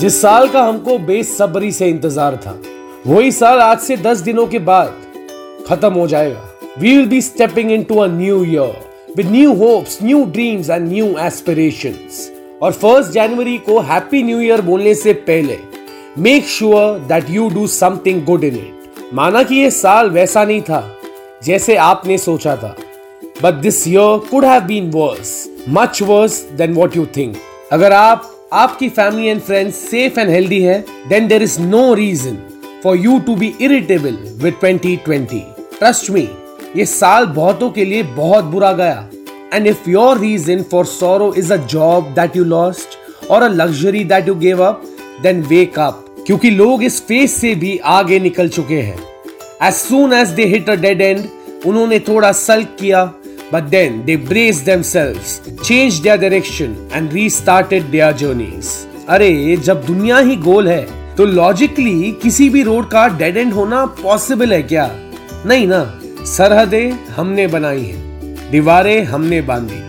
जिस साल का हमको बेसब्री से इंतज़ार था, वही साल आज से दस दिनों के बाद खत्म हो जाएगा। We will be stepping into new year with new hopes new dreams and new aspirations और फ़र्स्ट जनवरी को हैप्पी न्यू ईयर बोलने से पहले make sure that you do something good in it माना कि ये साल वैसा नहीं था जैसे आपने सोचा था। But this year could have been worse much worse than what you think अगर आप आपकी family and friends safe and healthy है then there is no reason for you to be irritable with 2020 trust me ये साल बहुतों के लिए बहुत बुरा गया। And if your reason for sorrow is a job that you lost or a luxury that you gave up then wake up क्योंकि लोग इस फेस से भी आगे निकल चुके हैं। As soon as they hit a dead end उन्होंने थोड़ा सल्क किया but then they braced themselves, changed their direction and restarted their journeys. अरे जब दुनिया ही गोल है तो लॉजिकली किसी भी रोड का डेड एंड होना पॉसिबल है क्या? नहीं ना। सरहदें हमने बनाई हैं दीवारें हमने बांधी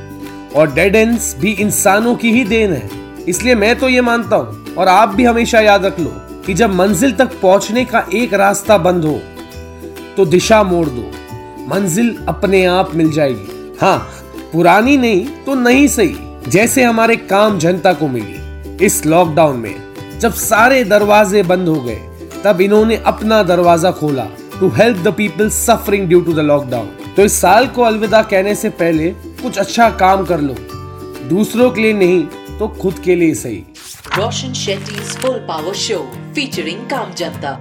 और डेड एंड्स भी इंसानों की ही देन है। इसलिए मैं तो ये मानता हूँ और आप भी हमेशा याद रख लो कि जब मंजिल तक पहुँचने का एक रास्ता बंद हो तो दिशा मोड़ दो। मंजिल अपने आप मिल जाएगी। हाँ पुरानी नहीं तो नहीं सही जैसे हमारे काम जनता को मिली। इस लॉकडाउन में जब सारे दरवाजे बंद हो गए तब इन्होंने अपना दरवाज़ा खोला to help the people suffering due to the lockdown तो इस साल को अलविदा कहने से पहले कुछ अच्छा काम कर लो दूसरों के लिए नहीं तो खुद के लिए सही। Roshan Shetty full power show featuring काम जनता।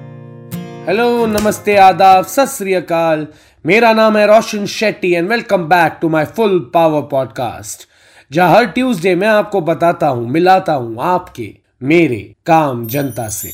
हेलो नमस्ते आदाब सत श्री अकाल। मेरा नाम है Roshan Shetty and welcome back to my full power podcast जहाँ हर ट्यूसडे मैं आपको बताता हूँ, मिलाता हूँ आपके, मेरे काम जनता से।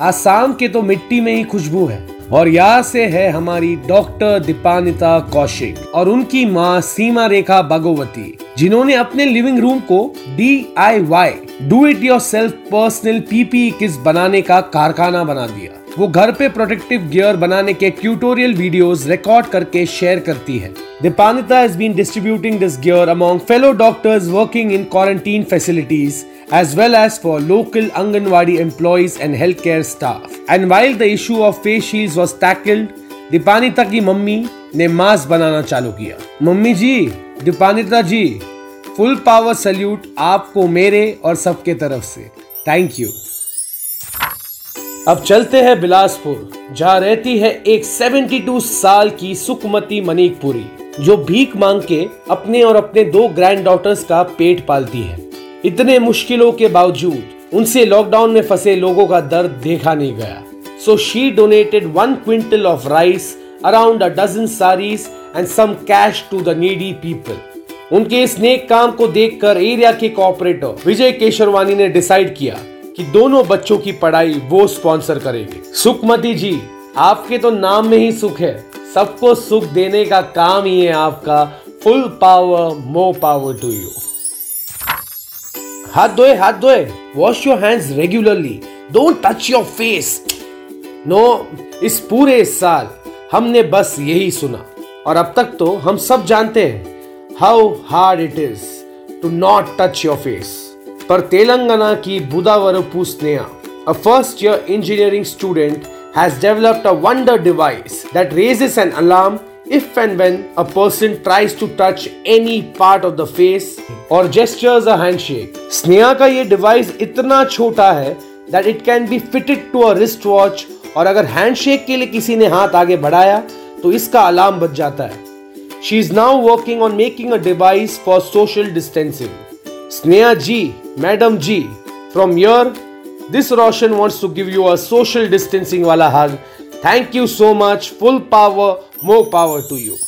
आसाम के तो मिट्टी में ही खुशबू है और यहाँ से है हमारी डॉक्टर दीपानिता कौशिक और उनकी माँ सीमा रेखा भगवती, जिन्होंने अपने लिविंग रूम को D I Y do it yourself personal PPE kits बनाने का कारखाना बना दिया। वो घर पे प्रोटेक्टिव गियर बनाने के ट्यूटोरियल वीडियोस रिकॉर्ड करके शेयर करती है। Deepanita is been distributing this gear among fellow doctors working in quarantine facilities as well as for local anganwadi employees and health care staff and while the issue of face was tackled Deepanita की mummy ने mask बनाना चालू किया। Mummy ji, Deepanita ji full power salute आपको मेरे और सबके तरफ़ से। थैंक यू अब चलते हैं बिलासपुर, जहाँ रहती है एक 72 साल की सुकमती मनीकपुरी, जो भीख मांग के अपने और अपने दो ग्रैंड डॉटर्स का पेट पालती है। इतने मुश्किलों के बावजूद, उनसे लॉकडाउन में फंसे लोगों का दर्द देखा नहीं गया। So she donated one quintal of rice around a dozen saris and some cash to the needy people उनके इस नेक काम को देखकर एरिया के कोऑपरेटर विजय केशरवानी ने डिसाइड किया कि दोनों बच्चों की पढ़ाई वो स्पॉन्सर करेंगे। सुखमती जी, आपके तो नाम में ही सुख है। सबको सुख देने का काम ही है आपका। Full power more power to you हाथ धोए हाथ धोए। Wash your hands regularly don't touch your face no इस पूरे साल हमने बस यही सुना। और अब तक तो हम सब जानते हैं how hard it is to not touch your face पर तेलंगाना की बुदावरपू Sneha a first year engineering student has developed a wonder device that raises an alarm if and when a person tries to touch any part of the face or gestures a handshake. Sneha का ये device इतना छोटा है that it can be fitted to a wristwatch और अगर handshake के लिए किसी ने हाथ आगे बढ़ाया तो इसका अलार्म बज जाता है She is now working on making a device for social distancing. Sneha ji, Madam ji, from here, this Roshan wants to give you a social distancing wala hug. Thank you so much. Full power, more power to you.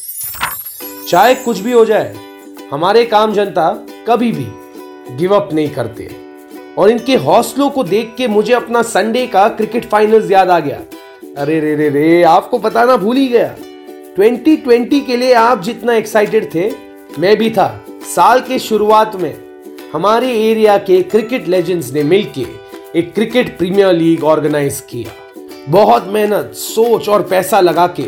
चाहे कुछ भी हो जाए हमारे काम जनता कभी भी give up नहीं करते और इनके हौसलों को देख के मुझे अपना संडे का क्रिकेट फाइनल्स याद आ गया अरे रे रे रे आपको बताना भूल ही गया 2020 के लिए आप जितना एक्साइटेड थे मैं भी था साल के शुरुआत में हमारे एरिया के क्रिकेट लेजेंड्स ने मिलकर एक क्रिकेट प्रीमियर लीग ऑर्गेनाइज किया। बहुत मेहनत, सोच और पैसा लगा के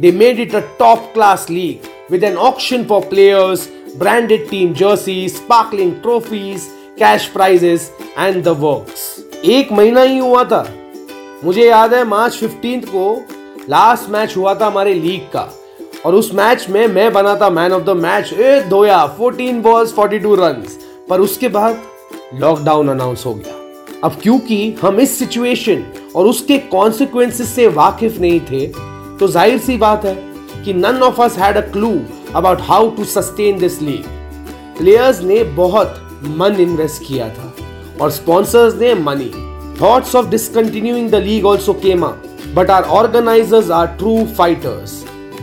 they made it a top class league with an auction for players branded team jersey sparkling trophies cash prizes and the works एक महीना ही हुआ था। मुझे याद है मार्च फिफ्टींथ को लास्ट मैच हुआ था हमारे लीग का। और उस मैच में मैं बना था मैन ऑफ़ द मैच ए, धोया 14 बॉल्स 42 रन्स पर उसके बाद लॉकडाउन अनाउंस हो गया। अब क्योंकि हम इस सिचुएशन और उसके कॉन्सिक्वेंसेस से वाकिफ नहीं थे तो ज़ाहिर सी बात है कि none of us had a clue about how to sustain this league players ने बहुत मन इन्वेस्ट किया था और स्पॉन्सर्स ने many thoughts of discontinuing the league also came up but our organizers are true fighters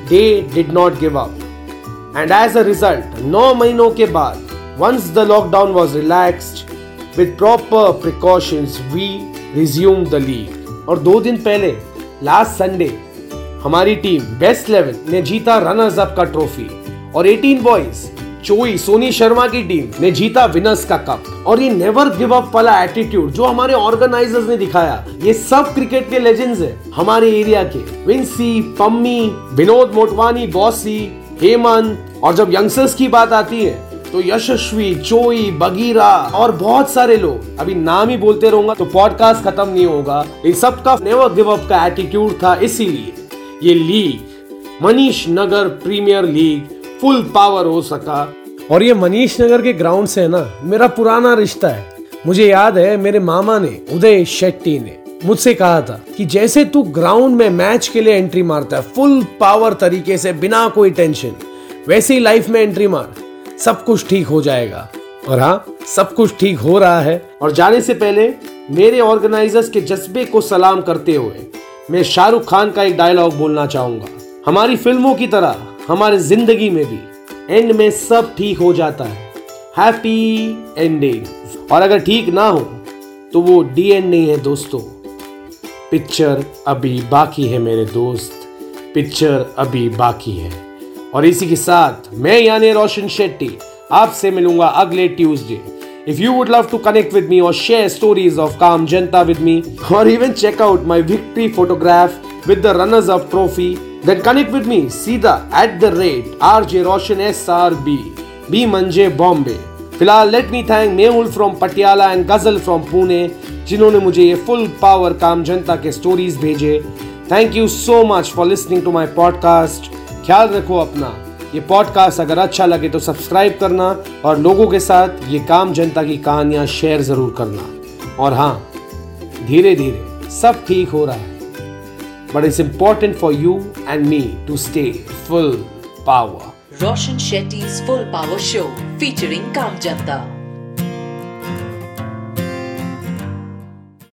they did not give up and as a result नौ महीनों के बाद once the lockdown was relaxed with proper precautions, we resumed the league. और दो दिन पहले last Sunday हमारी team best level ने जीता रनर्स अप का ट्रॉफी और 18 बॉयज़ चोई सोनी शर्मा की टीम ने जीता विनर्स का कप और ये नेवर गिव अप वाला एटीट्यूड जो हमारे ऑर्गेनाइजर्स ने दिखाया, ये सब क्रिकेट के लेजेंड्स है, हमारे एरिया के। विंसी पम्मी विनोद मोटवानी बॉसी हेमंत और जब यंगस्टर्स की बात आती है तो यशस्वी चोई बगीरा और बहुत सारे लोग। अभी नाम ही बोलते रहूँगा तो पॉडकास्ट खत्म नहीं होगा। इन सबका नेवर गिव अप का एटीट्यूड था, इसीलिए। ये league, Manish Nagar premier league full power हो सका। और ये मनीष नगर के ग्राउंड से है ना, मेरा पुराना रिश्ता है। मुझे याद है, मेरे मामा ने, उदय शेट्टी ने, मुझसे कहा था कि जैसे तू ग्राउंड में मैच के लिए एंट्री मारता है फुल पावर तरीके से, बिना कोई टेंशन वैसे ही लाइफ में एंट्री मार। सब कुछ ठीक हो जाएगा। और हाँ सब कुछ ठीक हो रहा है। और जाने से पहले मेरे ऑर्गेनाइजर्स के जज्बे को सलाम करते हुए मैं शाहरुख खान का एक डायलॉग बोलना चाहूँगा। हमारी फ़िल्मों की तरह, हमारी ज़िंदगी में भी एंड में सब ठीक हो जाता है। हैप्पी एंडिंग और अगर ठीक ना हो तो वो डी एंड नहीं है दोस्तों। पिक्चर अभी बाकी है मेरे दोस्त। पिक्चर अभी बाकी है। और इसी के साथ मैं यानी रोशन शेट्टी आपसे मिलूँगा अगले Tuesday If you would love to connect with me or share stories of Calm Janta with me, or even check out my victory photograph with the runners up trophy, then connect with me सीधा at the rate RJ Roshan SRB B Manje Bombay. फ़िलहाल let me thank Mehul from Patiala and Ghazal from Pune जिन्होंने मुझे ये full power काम जनता के stories भेजे thank you so much for listening to my podcast ख्याल रखो अपना। ये पॉडकास्ट अगर अच्छा लगे तो सब्सक्राइब करना और लोगों के साथ ये काम जनता की कहानियाँ शेयर ज़रूर करना। और हाँ धीरे धीरे सब ठीक हो रहा है। But it's important for you and me to stay full power Roshan Shetty's Full Power Show, featuring Kam Janta.